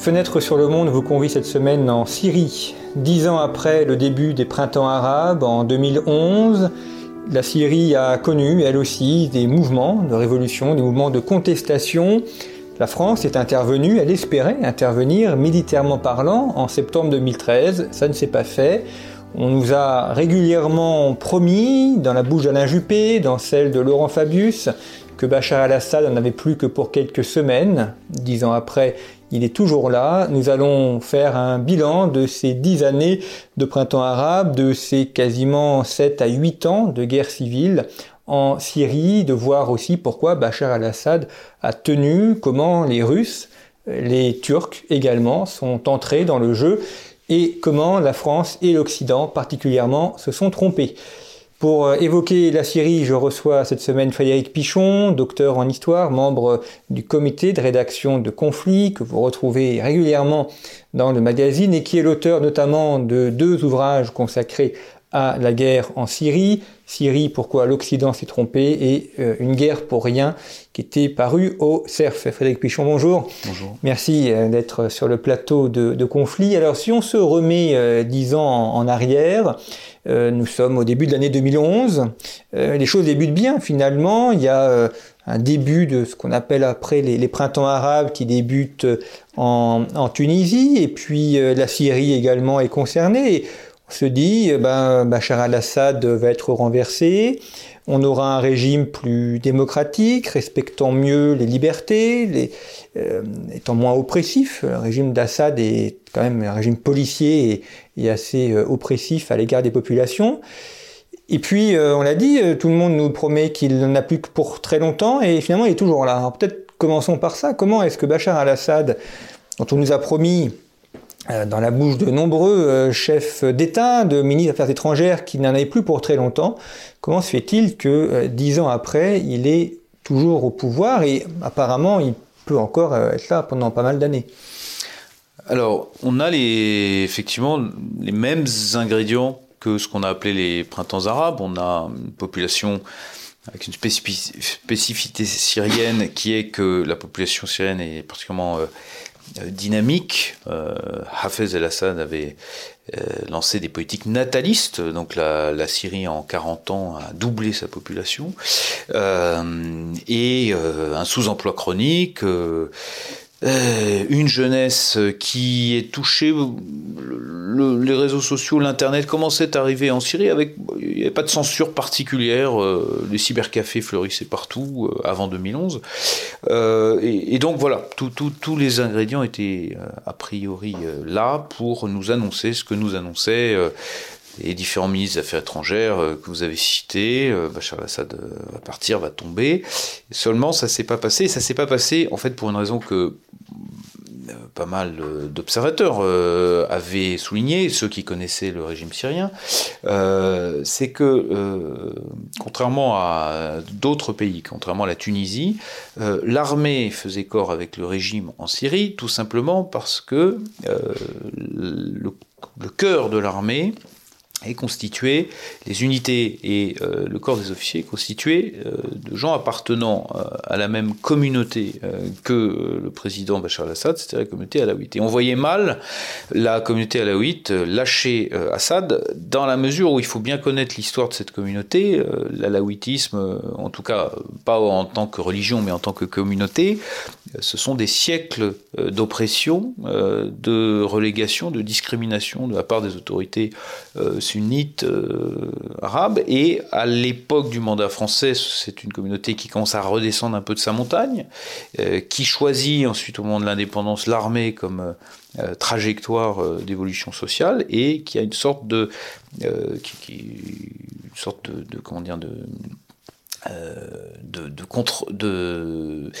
Fenêtre sur le monde vous convie cette semaine en Syrie. Dix ans après le début des printemps arabes en 2011, la Syrie a connu, elle aussi, des mouvements de révolution, des mouvements de contestation. La France est intervenue, elle espérait intervenir militairement parlant en septembre 2013. Ça ne s'est pas fait. On nous a régulièrement promis, dans la bouche d'Alain Juppé, dans celle de Laurent Fabius, que Bachar al-Assad n'en avait plus que pour quelques semaines. Dix ans après, il est toujours là. Nous allons faire un bilan de ces dix années de printemps arabe, de ces quasiment sept à huit ans de guerre civile en Syrie, de voir aussi pourquoi Bachar al-Assad a tenu, comment les Russes, les Turcs également sont entrés dans le jeu et comment la France et l'Occident particulièrement se sont trompés. Pour euh, évoquer la Syrie, je reçois cette semaine Frédéric Pichon, docteur en histoire, membre du comité de rédaction de conflits que vous retrouvez régulièrement dans le magazine et qui est l'auteur notamment de deux ouvrages consacrés à la guerre en Syrie, Syrie, pourquoi l'Occident s'est trompé, et euh, Une guerre pour rien, qui était paru au CERF. Frédéric Pichon, bonjour. Bonjour. Merci euh, d'être sur le plateau de, de, conflit. Alors, si on se remet dix ans en, en arrière, euh, nous sommes au début de l'année 2011. Euh, les choses débutent bien finalement. Il y a euh, un début de ce qu'on appelle après les, les, printemps arabes qui débutent en, en Tunisie et puis la Syrie également est concernée. Et on se dit, ben, Bachar al-Assad va être renversé, on aura un régime plus démocratique, respectant mieux les libertés, euh, étant moins oppressif. Le régime d'Assad est quand même un régime policier et, assez euh, oppressif à l'égard des populations. Et puis, euh, on l'a dit, tout le monde nous promet qu'il n'en a plus que pour très longtemps, et finalement, il est toujours là. Peut-être commençons par ça. Comment est-ce que Bachar al-Assad, dont on nous a promis dans la bouche de nombreux euh, chefs d'État, de ministres des Affaires étrangères qui n'en avaient plus pour très longtemps, comment se fait-il que euh, dix ans après, il est toujours au pouvoir et apparemment il peut encore être là pendant pas mal d'années? Alors, on a les, effectivement les mêmes ingrédients que ce qu'on a appelé les printemps arabes. On a une population avec une spécificité syrienne qui est que la population syrienne est particulièrement euh, dynamique. Euh, Hafez el-Assad avait euh, lancé des politiques natalistes, donc la, Syrie en 40 ans a doublé sa population, euh, et euh, un sous-emploi chronique, euh, une jeunesse qui est touchée, le, les réseaux sociaux, l'internet commençait à arriver en Syrie avec, il n'y avait pas de censure particulière, euh, les cybercafés fleurissaient partout euh, avant 2011, euh, et, et, donc voilà, tous les ingrédients étaient a priori là pour nous annoncer ce que nous annonçait les différents ministres des Affaires étrangères que vous avez cités, Bachar al-Assad va partir, va tomber. Seulement, ça s'est pas passé. Ça s'est pas passé, en fait, pour une raison que pas mal d'observateurs euh, avaient souligné, ceux qui connaissaient le régime syrien, euh, c'est que, euh, contrairement à d'autres pays, contrairement à la Tunisie, euh, l'armée faisait corps avec le régime en Syrie, tout simplement parce que euh, le cœur de l'armée est constitué, les unités et euh, le corps des officiers constitués euh, de gens appartenant euh, à la même communauté que le président Bachar al-Assad, c'est-à-dire la communauté alaouite. Et on voyait mal la communauté alaouite lâcher Assad dans la mesure où il faut bien connaître l'histoire de cette communauté, l'alaouitisme, en tout cas pas en tant que religion mais en tant que communauté, ce sont des siècles d'oppression, de relégation, de discrimination de la part des autorités sunnites euh, arabes. Et à l'époque du mandat français, c'est une communauté qui commence à redescendre un peu de sa montagne, euh, qui choisit ensuite au moment de l'indépendance l'armée comme euh, trajectoire d'évolution sociale et qui a une sorte de qui, qui, sorte de, comment dire de de, contre, de,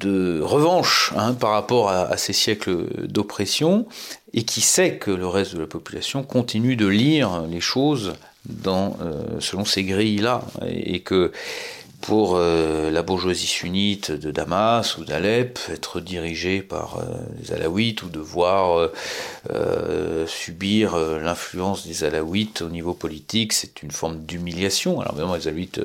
de revanche hein, par rapport à, ces siècles d'oppression et qui sait que le reste de la population continue de lire les choses dans, selon ces grilles-là et, que pour euh, la bourgeoisie sunnite de Damas ou d'Alep, être dirigé par euh, les Alaouites ou devoir euh, subir l'influence des Alaouites au niveau politique, c'est une forme d'humiliation. Alors évidemment, les Alaouites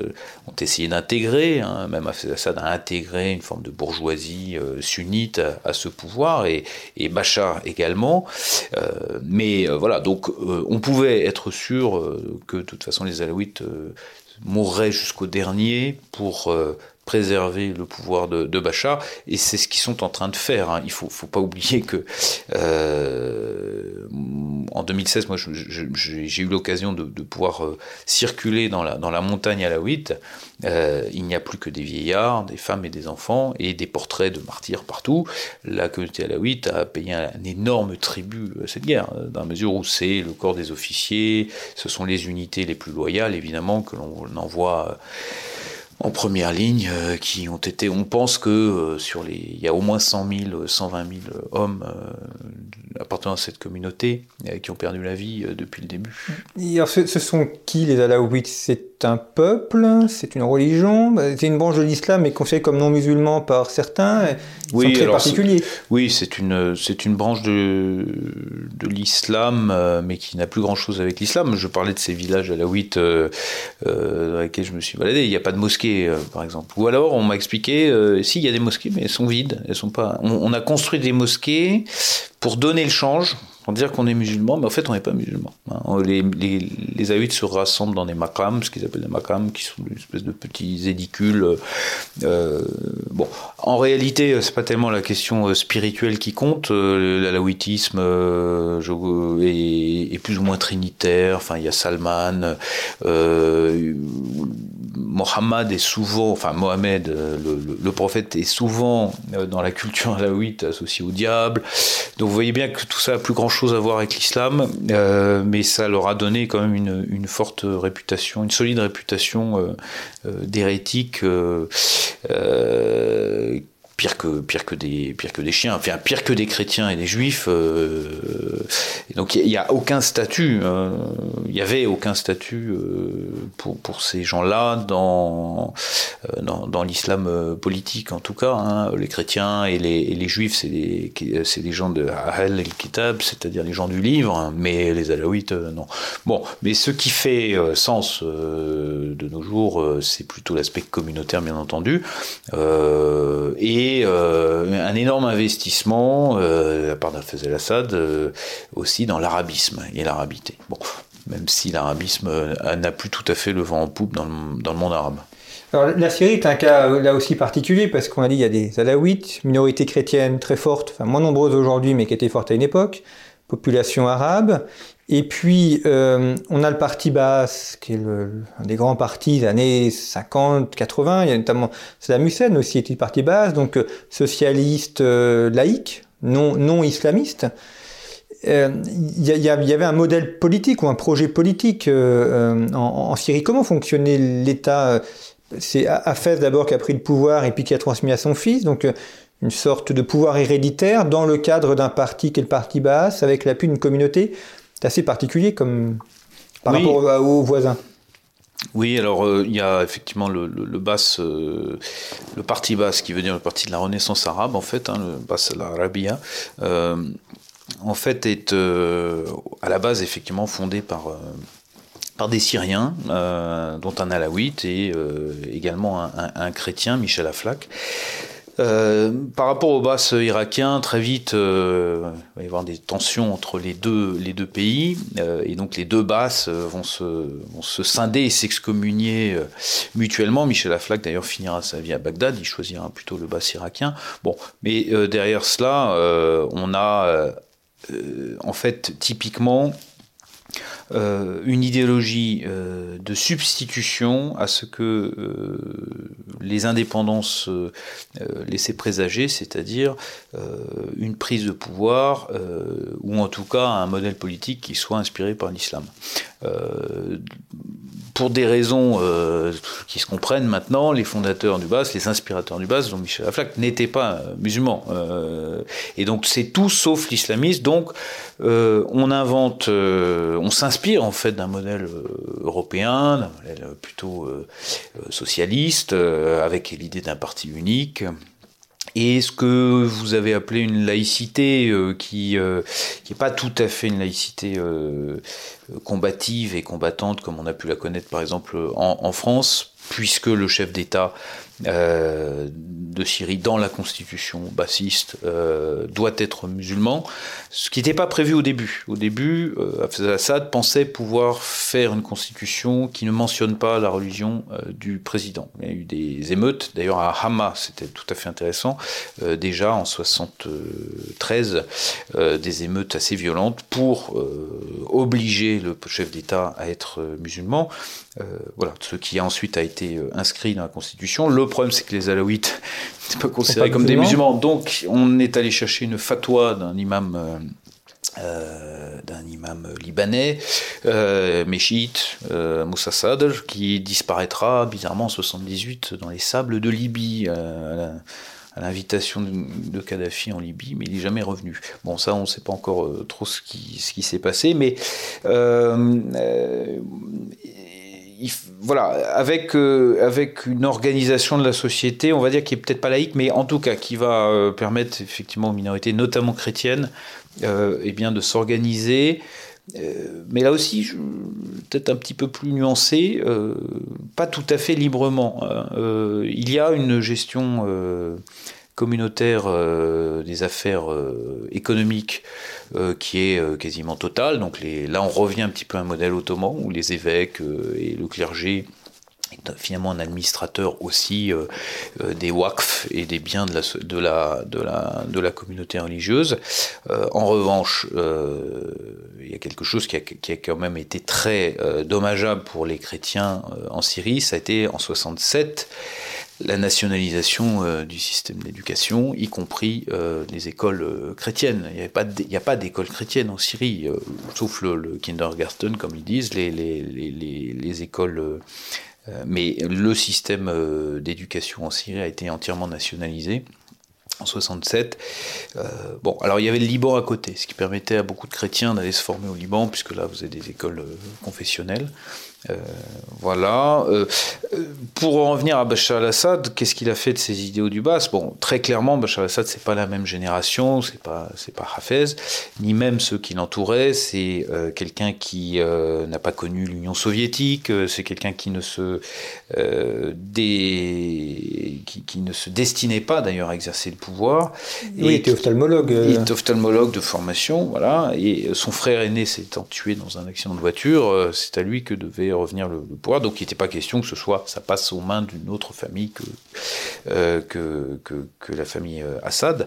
ont essayé d'intégrer, hein, même Assad a intégré une forme de bourgeoisie sunnite à, ce pouvoir, et, et Bachar également. mais voilà, donc on pouvait être sûr que de toute façon les Alaouites mourrait jusqu'au dernier pour euh, préserver le pouvoir de, Bachar, et c'est ce qu'ils sont en train de faire. Hein. Il faut, faut pas oublier que euh, en 2016, moi, j'ai eu l'occasion de, pouvoir euh, circuler dans la, dans la montagne alaouite. Euh, il n'y a plus que des vieillards, des femmes et des enfants, et des portraits de martyrs partout. La communauté alaouite a payé un, énorme tribut à cette guerre, dans la mesure où c'est le corps des officiers, ce sont les unités les plus loyales, évidemment, que l'on envoie en première ligne euh, qui ont été. On pense que euh, sur les, il y a au moins 100 000, 120 000 hommes euh, appartenant à cette communauté qui ont perdu la vie depuis le début. alors, ce, sont qui les Alaouites? C'est un peuple? C'est une religion? C'est une branche de l'islam mais considérée comme non musulman par certains Ils oui, sont très particuliers. Oui, c'est une, c'est une branche de, de l'islam mais qui n'a plus grand chose avec l'islam. Je parlais de ces villages alaouites dans lesquels je me suis baladé. Il n'y a pas de mosquée euh, par exemple. Ou alors, on m'a expliqué, euh, si, il y a des mosquées, mais elles sont vides. Elles sont pas. On, a construit des mosquées pour donner le change, pour dire qu'on est musulman, mais en fait, on n'est pas musulman. Hein. Les, les, les se rassemblent dans des makams, ce qu'ils appellent des makams, qui sont une espèce de petits édicules. Euh, bon, en réalité, c'est pas tellement la question spirituelle qui compte. L'alaouitisme est, est, plus ou moins trinitaire. Enfin, il y a Salman. Mohammed est souvent, enfin Mohamed, euh, le, prophète est souvent euh, dans la culture alaouite associé au diable. Donc vous voyez bien que tout ça a plus grand chose à voir avec l'islam, euh, mais ça leur a donné quand même une, forte réputation, une solide réputation d'hérétique pire que pire que des pire que des chiens, enfin pire que des chrétiens et des juifs. Euh, donc il n'y a, aucun statut, hein. il n'y avait aucun statut euh, pour, pour ces gens-là dans, euh, dans, dans l'islam politique en tout cas. Hein. Les chrétiens et les, et les juifs, c'est des c'est des gens de Ahl el Kitab, c'est-à-dire les gens du livre, hein. mais les alaouites non. Bon, mais ce qui fait sens de nos jours, c'est plutôt l'aspect communautaire bien entendu et euh, un énorme investissement euh, de la part d'Al-Fazl al-Assad euh, aussi dans l'arabisme et l'arabité. Bon, même si l'arabisme n'a plus tout à fait le vent en poupe dans le, monde arabe. Alors, la Syrie est un cas là aussi particulier parce qu'on a dit il y a des Alaouites, minorité chrétienne très forte, enfin moins nombreuse aujourd'hui mais qui était forte à une époque, population arabe, et puis, euh, on a le parti basse, qui est le, un des grands partis des années 50, 80. Il y a notamment Saddam Hussein aussi était le parti basse, donc euh, socialiste euh, laïque, non, non islamiste. Il y, y, avait un modèle politique ou un projet politique en, en, Syrie. Comment fonctionnait l'État C'est Hafez d'abord qui a pris le pouvoir et puis qui a transmis à son fils. Donc, une sorte de pouvoir héréditaire dans le cadre d'un parti qui est le parti basse, avec l'appui d'une communauté. C'est assez particulier comme par rapport aux voisins. Oui, alors euh, il y a effectivement le, le, euh, le parti basse qui veut dire le parti de la Renaissance arabe en fait, hein, le Bas al-Arabia, euh, en fait est à la base effectivement fondé par par des Syriens, dont un alaouite et également un, un, chrétien, Michel Aflaq. Euh, par rapport au basses irakien, très vite, euh, il va y avoir des tensions entre les deux, les deux pays, euh, et donc les deux basses vont se, vont se scinder et s'excommunier mutuellement. Michel Aflaq d'ailleurs finira sa vie à Bagdad, il choisira plutôt le basse irakien. Bon, mais derrière cela, on a en fait typiquement euh, une idéologie euh, de substitution à ce que euh, les indépendances laissaient présager, c'est-à-dire une prise de pouvoir ou en tout cas un modèle politique qui soit inspiré par l'islam. pour des raisons qui se comprennent maintenant, les fondateurs du BAS, les inspirateurs du BAS, dont Michel Aflaq, n'étaient pas musulmans. et donc c'est tout sauf l'islamisme. Donc on invente, on s'inspire inspire en fait d'un modèle euh, européen, d'un modèle plutôt euh, euh, socialiste, avec l'idée d'un parti unique. Et ce que vous avez appelé une laïcité qui n'est pas tout à fait une laïcité combative et combattante comme on a pu la connaître par exemple en France, puisque le chef d'État euh, de Syrie dans la constitution bassiste euh, doit être musulman, ce qui n'était pas prévu au début. Au début, euh, Assad pensait pouvoir faire une constitution qui ne mentionne pas la religion du président. Il y a eu des émeutes, d'ailleurs à Hama, c'était tout à fait intéressant, déjà en 73, des émeutes assez violentes pour obliger le chef d'État à être musulman. Voilà, ce qui ensuite a été inscrit dans la constitution. Le problème, c'est que les Alaouites ne pas considérés comme des musulmans. Donc, on est allé chercher une fatwa d'un imam. Euh, euh, d'un imam libanais, euh, euh, Moussa Sadr, qui disparaîtra bizarrement en 78 dans les sables de Libye, à l'invitation de, Kadhafi en Libye, mais il n'est jamais revenu. Bon, ça, on ne sait pas encore trop ce qui, ce qui s'est passé, mais voilà, avec, euh, avec une organisation de la société, on va dire qui est peut-être pas laïque, mais en tout cas qui va euh, permettre effectivement aux minorités, notamment chrétiennes, euh, eh bien de s'organiser. mais là aussi, peut-être un petit peu plus nuancé, pas tout à fait librement. Hein. il y a une gestion communautaire euh, des affaires euh, économiques euh, qui est quasiment totale. Donc là, on revient un petit peu à un modèle ottoman où les évêques et le clergé finalement un administrateur aussi des WACF et des biens de la, de la, de la, de la communauté religieuse. en revanche, il y a quelque chose qui a, qui a, quand même été très dommageable pour les chrétiens en Syrie, ça a été en 67 la nationalisation euh, du système d'éducation, y compris euh, les écoles euh, chrétiennes. Il n'y a pas d'école chrétienne en Syrie, sauf le, kindergarten, comme ils disent, les écoles. mais le système d'éducation en Syrie a été entièrement nationalisé en 67. bon, alors il y avait le Liban à côté, ce qui permettait à beaucoup de chrétiens d'aller se former au Liban, puisque là vous avez des écoles confessionnelles. Euh, voilà. Euh, pour en revenir à Bachar al-Assad, qu'est-ce qu'il a fait de ses idéaux du bas? Bon, très clairement, Bachar al-Assad, c'est pas la même génération, c'est pas, c'est pas Hafez, ni même ceux qui l'entouraient. C'est euh, quelqu'un qui n'a pas connu l'Union soviétique. c'est quelqu'un qui ne se qui, qui, ne se destinait pas d'ailleurs à exercer le pouvoir. Oui, il était ophtalmologue. Il était ophtalmologue de formation, voilà. Et son frère aîné s'étant tué dans un accident de voiture, c'est à lui que devait revenir le, pouvoir. Donc il n'était pas question que ce soit, ça passe aux mains d'une autre famille que, euh, que, que, la famille euh, Assad.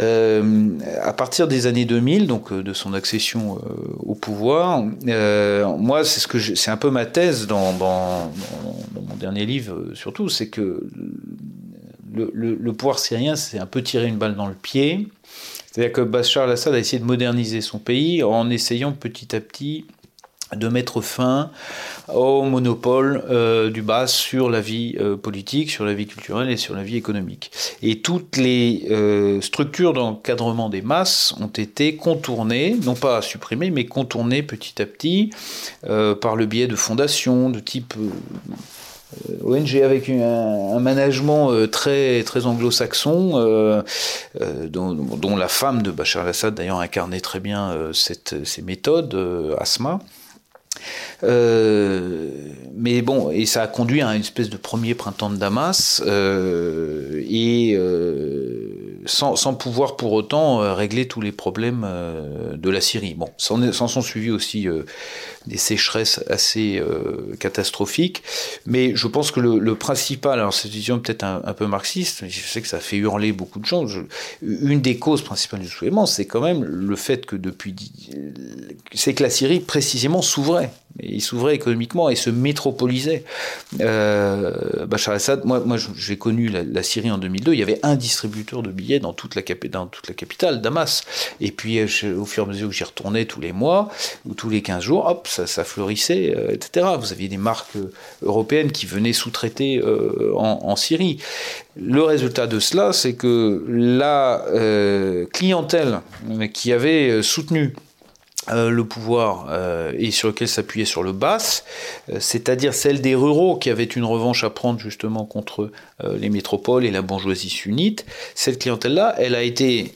Euh, à partir des années 2000, donc de son accession au pouvoir, moi c'est ce que c'est un peu ma thèse dans, dans, mon dernier livre surtout, c'est que le, le, pouvoir syrien c'est un peu tirer une balle dans le pied. C'est-à-dire que Bachar al-Assad a essayé de moderniser son pays en essayant petit à petit de mettre fin au monopole euh, du bas sur la vie euh, politique, sur la vie culturelle et sur la vie économique. Et toutes les euh, structures d'encadrement des masses ont été contournées, non pas supprimées, mais contournées petit à petit par le biais de fondations de type ONG avec un, management très, très anglo-saxon, dont, la femme de Bachar al-Assad d'ailleurs incarnait très bien cette, ces méthodes, Asma. Euh, mais bon, et ça a conduit à une espèce de premier printemps de Damas, euh, et euh, sans, sans, pouvoir pour autant régler tous les problèmes de la Syrie. Bon, s'en sont suivis aussi des sécheresses assez catastrophiques. Mais je pense que le, principal, alors cette vision peut-être un, peu marxiste, je sais que ça fait hurler beaucoup de gens. une des causes principales du soulèvement, c'est quand même le fait que depuis, c'est que la Syrie précisément s'ouvrait il s'ouvrait économiquement et se métropolisait. Euh, Bachar al-Assad, moi, j'ai connu la, Syrie en 2002, il y avait un distributeur de billets dans toute la, dans toute la capitale, Damas. Et puis euh, au fur et à mesure que j'y retournais tous les mois ou tous les 15 jours, hop, ça, fleurissait, euh, etc. Vous aviez des marques euh, européennes qui venaient sous-traiter en, en, Syrie. Le résultat de cela, c'est que la clientèle qui avait soutenu euh, le pouvoir euh, et sur lequel s'appuyait sur le euh, c'est-à-dire celle des ruraux qui avaient une revanche à prendre justement contre les métropoles et la bourgeoisie sunnite, cette clientèle-là, elle a été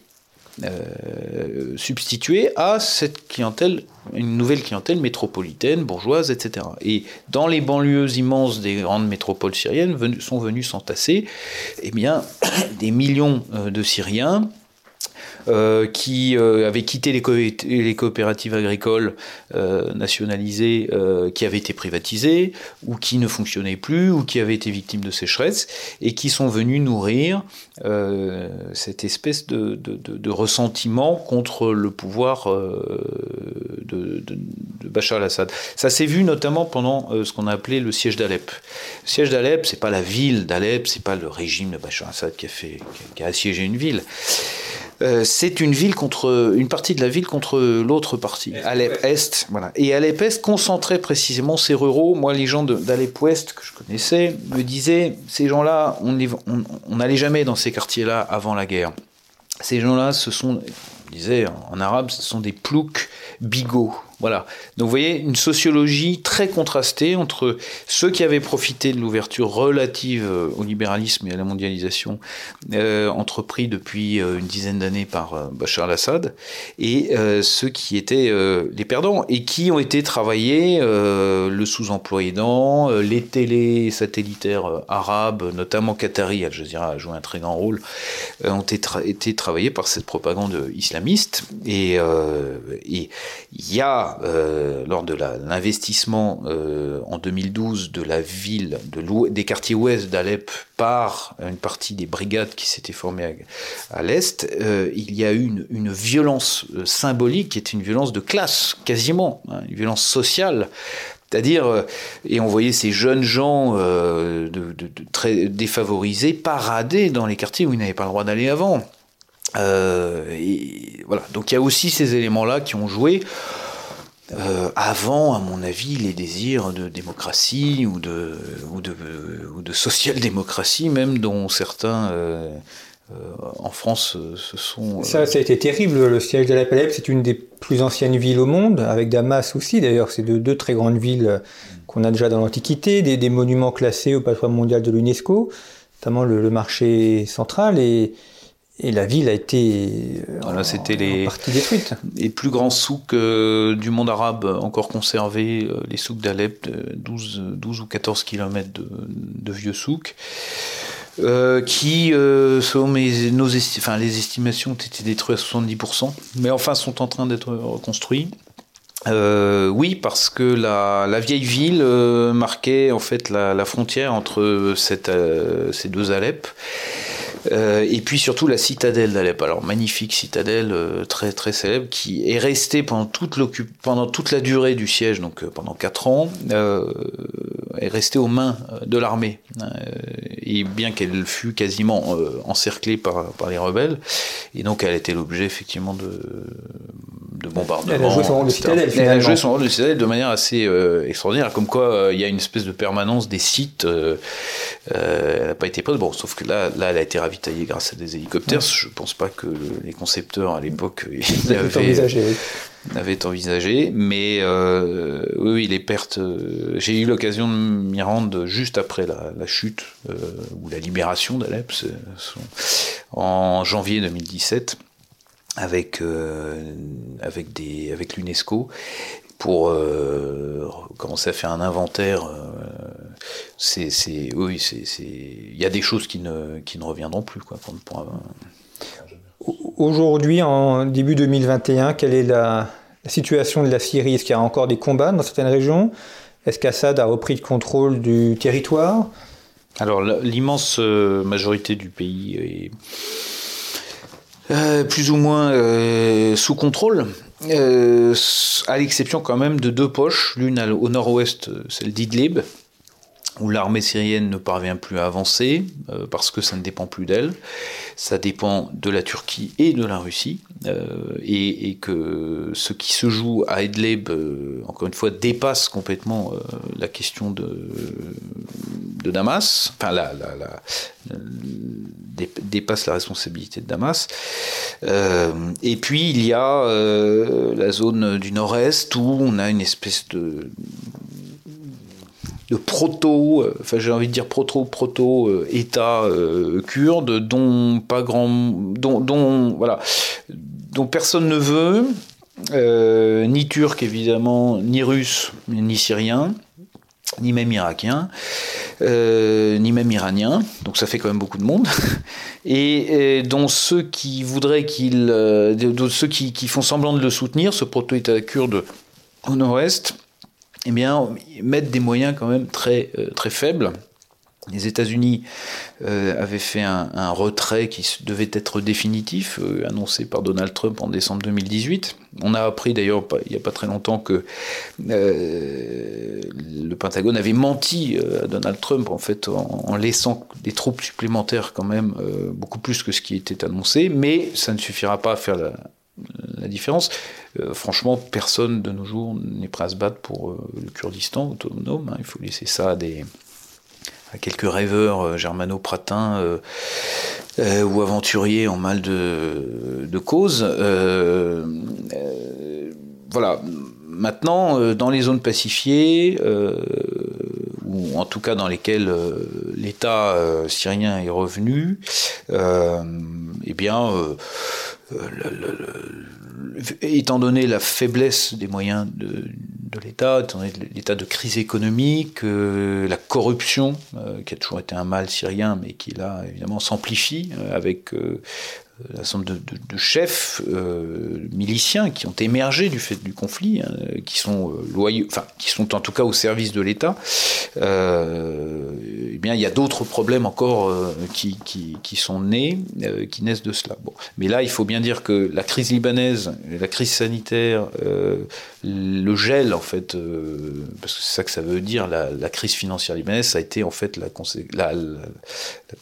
substituée à cette clientèle, une nouvelle clientèle métropolitaine, bourgeoise, etc. Et dans les banlieues immenses des grandes métropoles syriennes sont venus s'entasser eh des millions de Syriens euh, qui euh, avaient quitté les, coopératives agricoles euh, nationalisées, qui avaient été privatisées, ou qui ne fonctionnaient plus, ou qui avaient été victimes de sécheresse, et qui sont venus nourrir cette espèce de, ressentiment contre le pouvoir de, Bachar al-Assad. Ça s'est vu notamment pendant ce qu'on a appelé le siège d'Alep. Le siège d'Alep, c'est pas la ville d'Alep, c'est pas le régime de Bachar al-Assad qui a assiégé une ville. Euh, c'est une ville contre une partie de la ville contre l'autre partie, Alep Est, voilà. Et Alep Est concentrait précisément ces ruraux. Moi, les gens d'Alep Ouest que je connaissais me disaient ces gens-là, on n'allait jamais dans ces quartiers-là avant la guerre. Ces gens-là, ce sont, on disait en arabe, ce sont des ploucs bigots. Voilà. Donc vous voyez une sociologie très contrastée entre ceux qui avaient profité de l'ouverture relative euh, au libéralisme et à la mondialisation euh, entrepris depuis euh, une dizaine d'années par Bachar al-Assad et ceux qui étaient les perdants et qui ont été travaillés le sous-emploi aidant, les télés satellitaires arabes, notamment Qatari, Al Jazeera a joué un très grand rôle, ont été, été travaillés par cette propagande islamiste et il y a euh, lors de l'investissement euh, en 2012 de la ville, de des quartiers ouest d'Alep par une partie des brigades qui s'étaient formées à, l'est, euh, il y a eu une, violence symbolique qui est une violence de classe, quasiment, hein, une violence sociale. C'est-à-dire, et on voyait ces jeunes gens très défavorisés parader dans les quartiers où ils n'avaient pas le droit d'aller avant. et voilà. Donc il y a aussi ces éléments-là qui ont joué. Euh, avant, à mon avis, les désirs de démocratie ou de, ou de, ou de social-démocratie, même dont certains euh, euh, en France se sont. Ça, ça a été terrible. Le siège de la Palais, c'est une des plus anciennes villes au monde, avec Damas aussi. D'ailleurs, c'est deux, très grandes villes qu'on a déjà dans l'Antiquité, des, des, monuments classés au patrimoine mondial de l'UNESCO, notamment le, le, marché central. Et et la ville a été euh, voilà, c'était les, partie détruite. Les plus grands souks euh, du monde arabe encore conservés, euh, les souks d'Alep, 12, 12 ou 14 km de, vieux souks, qui, selon mes, nos enfin, les estimations, ont été détruits à 70%, mais enfin sont en train d'être reconstruits. oui, parce que la, la vieille ville marquait en fait la, la frontière entre cette, ces deux Alep. Euh, et puis surtout la citadelle d'Alep. Alors magnifique citadelle euh, très très célèbre qui est restée pendant toute, pendant toute la durée du siège, donc euh, pendant 4 ans, est restée aux mains de l'armée. et bien qu'elle fût quasiment encerclée par, par les rebelles, et donc elle était l'objet effectivement de, de bombardements. Elle a joué son rôle de citadelle. Elle a joué son rôle de citadelle de manière assez extraordinaire, comme quoi il y a une espèce de permanence des sites. elle n'a pas été prise, bon, sauf que là, là elle a été ravitaillé grâce à des hélicoptères. Je ne pense pas que les concepteurs à l'époque l'avaient envisagé. Avait envisagé, mais euh, oui, les pertes. Euh, j'ai eu l'occasion de m'y rendre juste après la, chute euh, ou la libération d'Alep en janvier 2017 avec avec des avec l'UNESCO pour commencer à faire un inventaire c'est, c'est, oui, c'est, il y a des choses qui ne, qui ne reviendront plus, quoi. Pour, Aujourd'hui, en début 2021, quelle est la, la situation de la Syrie? Est-ce qu'il y a encore des combats dans certaines régions? Est-ce qu'Assad a repris le contrôle du territoire? Alors l'immense euh, majorité du pays est euh, plus ou moins euh, sous contrôle. à l'exception quand même de deux poches, l'une au nord-ouest, celle d'Idlib, où l'armée syrienne ne parvient plus à avancer euh, parce que ça ne dépend plus d'elle, ça dépend de la Turquie et de la Russie, euh, et, que ce qui se joue à Idlib, euh, encore une fois, dépasse complètement la question de, Damas, enfin la, dépasse la responsabilité de Damas. et puis il y a la zone du nord-est où on a une espèce de de proto, euh, enfin j'ai envie de dire proto proto euh, État euh, kurde dont pas grand, dont, voilà, dont personne ne veut, ni turc évidemment, ni russe, ni syrien ni même irakien, ni même iranien, donc ça fait quand même beaucoup de monde, et, dont ceux qui voudraient qu'il, ceux qui, font semblant de le soutenir, ce proto-État kurde au nord-est, eh bien, mettre des moyens quand même très, euh, très faibles. Les États-Unis euh, avaient fait un, retrait qui devait être définitif, euh, annoncé par Donald Trump en décembre 2018. On a appris d'ailleurs il n'y a pas très longtemps que le Pentagone avait menti à Donald Trump en fait en, laissant des troupes supplémentaires quand même beaucoup plus que ce qui était annoncé, mais ça ne suffira pas à faire la différence. Euh, franchement, personne de nos jours n'est prêt à se battre pour euh, le Kurdistan autonome. Hein. Il faut laisser ça à, des, quelques rêveurs euh, germano-pratins ou aventuriers en mal de, de cause. voilà. Maintenant, dans les zones pacifiées, ou en tout cas dans lesquelles l'État syrien est revenu, eh bien, étant donné la faiblesse des moyens de, l'État, étant donné l'état de crise économique, euh, la corruption, euh, qui a toujours été un mal syrien, mais qui là évidemment s'amplifie euh, avec un certain de, chefs euh, miliciens qui ont émergé du fait du conflit, hein, qui sont euh, loyaux, enfin qui sont en tout cas au service de l'État. Euh, eh bien, il y a d'autres problèmes encore qui, qui, sont nés, qui naissent de cela. Bon. Mais là, il faut bien dire que la crise libanaise, la crise sanitaire, le gel en fait, parce que c'est ça que ça veut dire, la, crise financière libanaise, ça a été en fait la, la,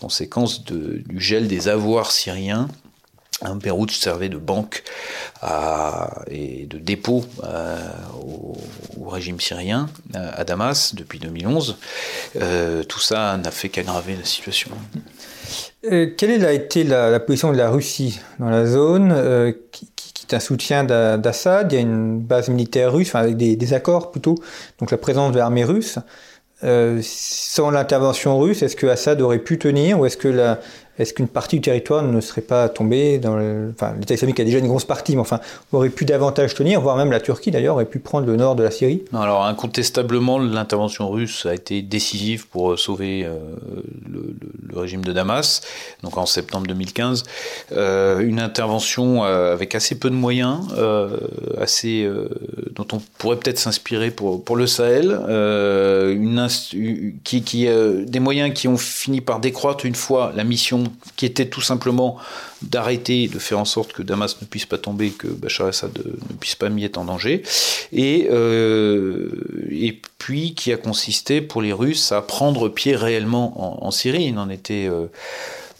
conséquence du gel des avoirs syriens Beyrouth servait de banque et de dépôt euh, au, régime syrien à Damas depuis 2011. Euh, tout ça n'a fait qu'aggraver la situation. Euh, quelle a été la, position de la Russie dans la zone qui, est un soutien d'Assad? Il y a une base militaire russe, avec des, des, accords plutôt, donc la présence de l'armée russe. sans l'intervention russe, est-ce que Assad aurait pu tenir ou est-ce que la, est-ce qu'une partie du territoire ne serait pas tombée dans. Enfin, l'État islamique a déjà une grosse partie, mais enfin, aurait pu davantage tenir, voire même la Turquie d'ailleurs aurait pu prendre le nord de la Syrie? Alors, incontestablement, l'intervention russe a été décisive pour euh, sauver euh, le, régime de Damas, donc en septembre 2015. Euh, une intervention avec assez peu de moyens, assez, dont on pourrait peut-être s'inspirer pour, le Sahel, des moyens qui ont fini par décroître une fois la mission qui était tout simplement d'arrêter, de faire en sorte que Damas ne puisse pas tomber, que Bachar Assad ne puisse pas m'y être en danger, et, euh, et puis qui a consisté pour les Russes à prendre pied réellement en, Syrie. Il n'en était euh,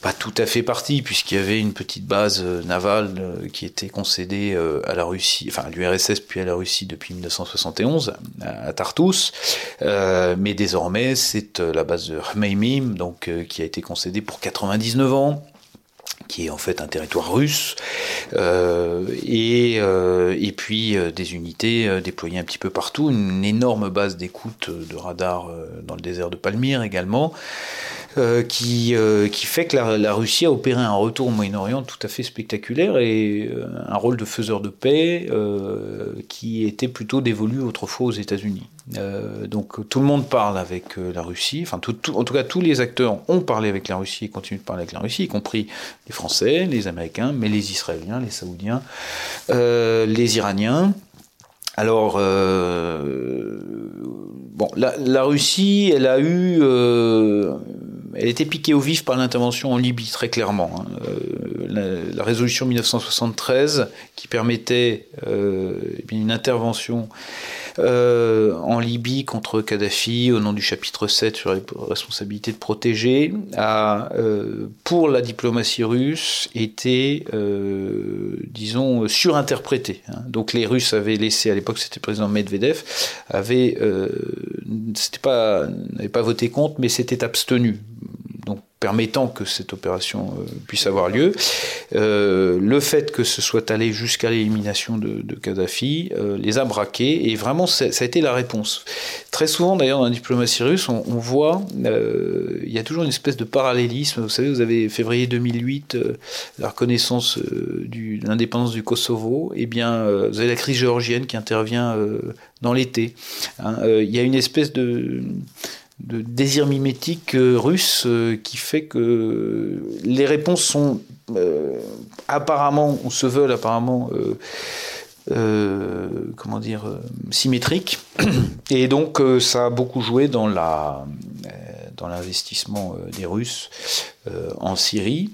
pas tout à fait parti, puisqu'il y avait une petite base euh, navale qui était concédée à la Russie, enfin à l'URSS puis à la Russie depuis 1971, à Tartus. mais désormais, c'est la base de Khmeimim, donc qui a été concédée pour 99 ans qui est en fait un territoire russe, euh, et, euh, et puis euh, des unités déployées un petit peu partout, une énorme base d'écoute de radar dans le désert de Palmyre également, qui, qui fait que la, Russie a opéré un retour au Moyen-Orient tout à fait spectaculaire et un rôle de faiseur de paix qui était plutôt dévolu autrefois aux États-Unis. Euh, donc tout le monde parle avec euh, la Russie, enfin en tout cas tous les acteurs ont parlé avec la Russie et continuent de parler avec la Russie, y compris les Français, les Américains, mais les Israéliens, les Saoudiens, euh, les Iraniens. alors, bon, la, Russie, elle a eu, elle était piquée au vif par l'intervention en Libye, très clairement. Hein. La, la, résolution 1973, qui permettait une intervention euh, en Libye contre Kadhafi au nom du chapitre 7 sur les responsabilités de protéger, a, euh, pour la diplomatie russe, été, euh, disons, surinterprété. Hein. Donc les Russes avaient laissé, à l'époque c'était le président Medvedev, avait, c'était pas, n'avait pas voté contre, mais s'était abstenu permettant que cette opération euh, puisse avoir lieu. Euh, le fait que ce soit allé jusqu'à l'élimination de, Kadhafi euh, les a braqués et vraiment ça a été la réponse. Très souvent d'ailleurs dans la diplomatie russe, on, voit, il y a toujours une espèce de parallélisme. Vous savez, vous avez février 2008, la reconnaissance de l'indépendance du Kosovo, et eh bien vous avez la crise géorgienne qui intervient dans l'été. Hein. Il y a une espèce de de désir mimétique euh, russe euh, qui fait que les réponses sont euh, apparemment, ou se veulent apparemment, comment dire, symétriques. Et donc ça a beaucoup joué dans la dans l'investissement des Russes en Syrie.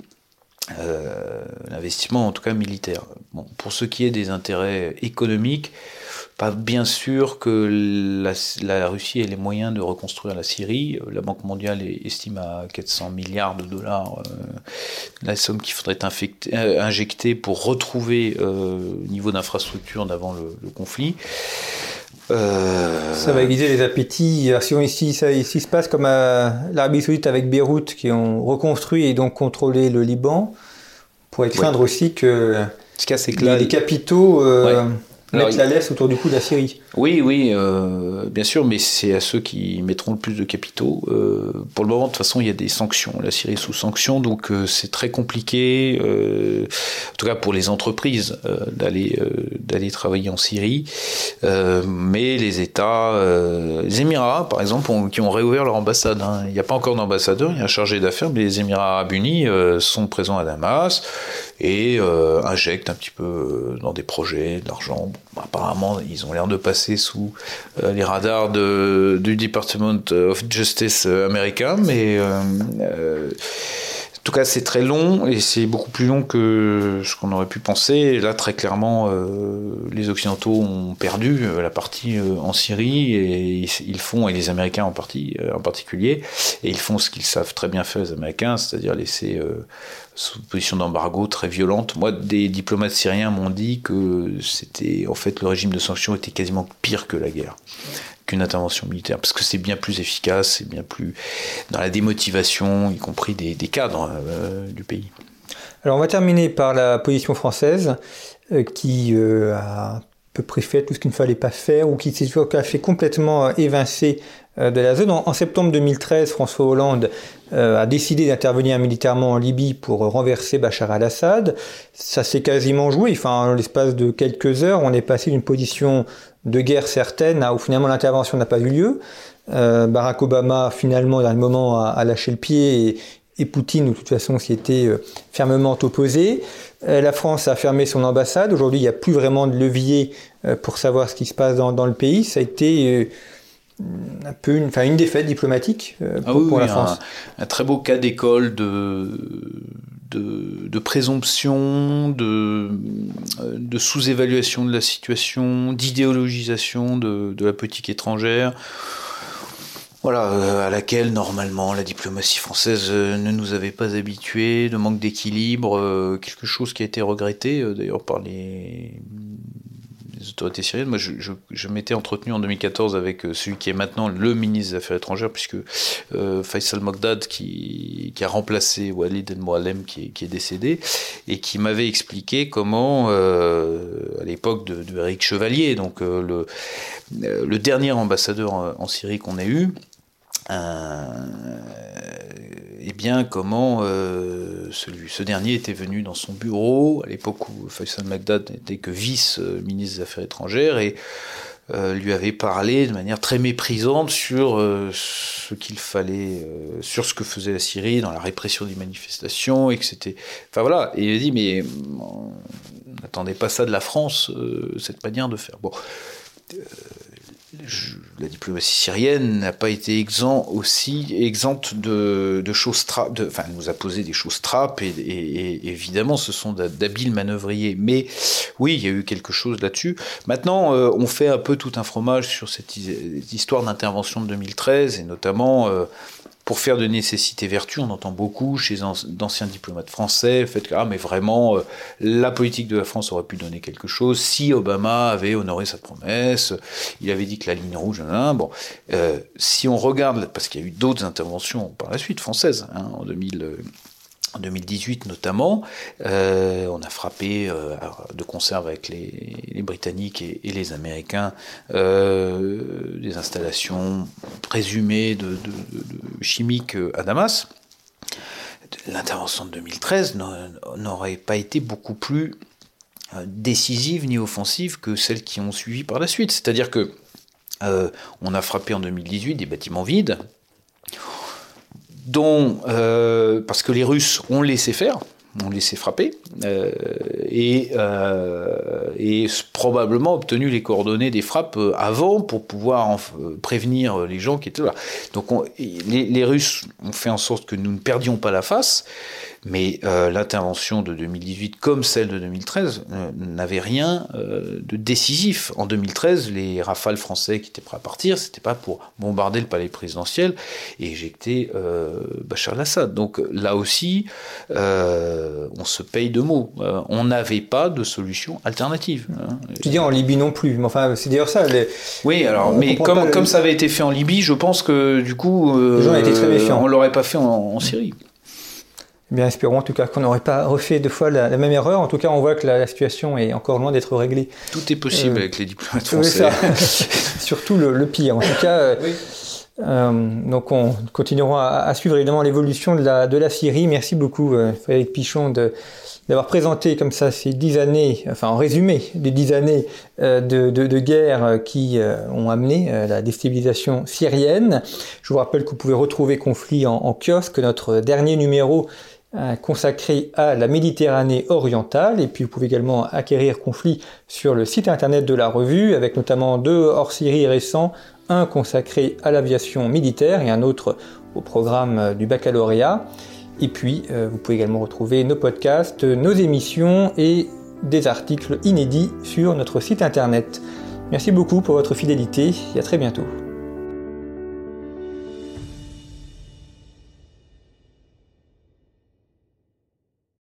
l'investissement en tout cas militaire. Bon, pour ce qui est des intérêts économiques, pas bien sûr que la, Russie ait les moyens de reconstruire la Syrie. La Banque mondiale estime à 400 milliards de dollars euh, la somme qu'il faudrait euh, injecter pour retrouver euh, le niveau d'infrastructure d'avant le, conflit. Ça va aiguiser les appétits. Si ici, ça, ici se passe comme à l'Arabie Saoudite avec Beyrouth, qui ont reconstruit et donc contrôlé le Liban, on pourrait craindre aussi que, les capitaux Mettre la laisse autour du cou de la Syrie. Oui, oui, euh, bien sûr, mais c'est à ceux qui mettront le plus de capitaux. Euh, pour le moment, de toute façon, il y a des sanctions. La Syrie est sous sanctions, donc euh, c'est très compliqué, en tout cas pour les entreprises, d'aller d'aller travailler en Syrie. mais les États, les Émirats, par exemple, qui ont réouvert leur ambassade. Hein. Il n'y a pas encore d'ambassadeur, il y a un chargé d'affaires, mais les Émirats Arabes Unis sont présents à Damas et injectent un petit peu dans des projets de l'argent. apparemment, ils ont l'air de passer sous euh, les radars du Department of Justice euh, américain, mais euh, tout cas, c'est très long et c'est beaucoup plus long que ce qu'on aurait pu penser. Là, très clairement, les Occidentaux ont perdu la partie en Syrie et ils font, et les Américains en, partie, en particulier, et ils font ce qu'ils savent très bien faire, les Américains, c'est-à-dire laisser sous position d'embargo très violente. Moi, des diplomates syriens m'ont dit que c'était, en fait, le régime de sanctions était quasiment pire que la guerre, qu'une intervention militaire, parce que c'est bien plus efficace, c'est bien plus dans la démotivation, y compris des, cadres euh, du pays. Alors, on va terminer par la position française, euh, qui euh, a peu près fait tout ce qu'il ne fallait pas faire, ou qui s'est fait complètement évincer de la zone. En, septembre 2013, François Hollande a décidé d'intervenir militairement en Libye pour renverser Bachar al-Assad. Ça s'est quasiment joué. En l'espace de quelques heures, on est passé d'une position de guerre certaine à où finalement l'intervention n'a pas eu lieu. Euh, Barack Obama, finalement, dans le moment, a, lâché le pied et, et, Poutine, de toute façon, s'y était fermement opposé. la France a fermé son ambassade. Aujourd'hui, il n'y a plus vraiment de levier pour savoir ce qui se passe dans, dans le pays. Ça a été un peu une, enfin une défaite diplomatique euh, ah pour, la France. Un, très beau cas d'école de, de, présomption, de, de sous-évaluation de la situation, d'idéologisation de, la politique étrangère. Voilà, euh, à laquelle normalement la diplomatie française euh, ne nous avait pas habitués, de manque d'équilibre, quelque chose qui a été regretté d'ailleurs par les, autorités syriennes. Moi, je, m'étais entretenu en 2014 avec euh, celui qui est maintenant le ministre des Affaires étrangères, puisque euh, Faisal Mogdad, qui, a remplacé Walid El Moalem, qui, est décédé, et qui m'avait expliqué comment, euh, à l'époque de, Eric Chevalier, donc le, le dernier ambassadeur en Syrie qu'on ait eu, eh bien, comment euh, ce dernier était venu dans son bureau, à l'époque où Faisal Magdad n'était que vice-ministre des Affaires étrangères, et euh, lui avait parlé de manière très méprisante sur euh, ce qu'il fallait, sur ce que faisait la Syrie dans la répression des manifestations, et que c'était... Enfin voilà, et il a dit, mais n'attendez pas ça de la France, cette manière de faire. Bon, la diplomatie syrienne n'a pas été aussi exempte de, choses trappes, enfin, nous a posé des choses trappes et, évidemment, ce sont d'habiles manœuvriers. Mais oui, il y a eu quelque chose là-dessus. Maintenant, euh, on fait un peu tout un fromage sur cette histoire d'intervention de 2013 et notamment euh, pour faire de nécessité vertu, on entend beaucoup chez d'anciens diplomates français le fait que ah, mais vraiment euh, la politique de la France aurait pu donner quelque chose si Obama avait honoré sa promesse, il avait dit que la ligne rouge, bon, euh, si on regarde parce qu'il y a eu d'autres interventions par la suite françaises hein, en 2000 en 2018 notamment, euh, on a frappé euh, de conserve avec les, Britanniques et, les Américains euh, des installations présumées de, chimiques à Damas. L'intervention de 2013 n'aurait pas été beaucoup plus décisive ni offensive que celles qui ont suivi par la suite. C'est-à-dire que on a frappé en 2018 des bâtiments vides, dont, euh, parce que les Russes ont laissé faire, ont laissé frapper, euh, et, euh, et, probablement obtenu les coordonnées des frappes avant pour pouvoir prévenir les gens qui étaient là. Donc les, Russes ont fait en sorte que nous ne perdions pas la face, mais euh, l'intervention de 2018, comme celle de 2013, euh, n'avait rien euh, de décisif. En 2013, les rafales français qui étaient prêts à partir, c'était pas pour bombarder le palais présidentiel et éjecter Bachar al-Assad. Donc là aussi, on se paye de mots. on n'avait pas de solution alternative. Hein. Tu dis en Libye non plus, mais enfin, c'est d'ailleurs ça. Oui, alors, mais comme, comme ça avait été fait en Libye, je pense que du coup, on l'aurait pas fait en Syrie. Eh bien, espérons en tout cas qu'on n'aurait pas refait deux fois la, même erreur. En tout cas, on voit que la, situation est encore loin d'être réglée. Tout est possible euh, avec les diplomates français. Surtout le, pire. En tout cas, euh, euh, donc on continuera à, suivre évidemment l'évolution de la, de la Syrie. Merci beaucoup, Frédéric Pichon, de, d'avoir présenté comme ça ces dix années, enfin en résumé, les dix années de, de, guerre qui ont amené la déstabilisation syrienne. Je vous rappelle que vous pouvez retrouver Conflit en, en kiosque, notre dernier numéro consacré à la Méditerranée orientale. Et puis vous pouvez également acquérir Conflit sur le site internet de la revue, avec notamment deux hors-série récents, un consacré à l'aviation militaire et un autre au programme du baccalauréat. Et puis euh, vous pouvez également retrouver nos podcasts, nos émissions et des articles inédits sur notre site internet. Merci beaucoup pour votre fidélité et à très bientôt.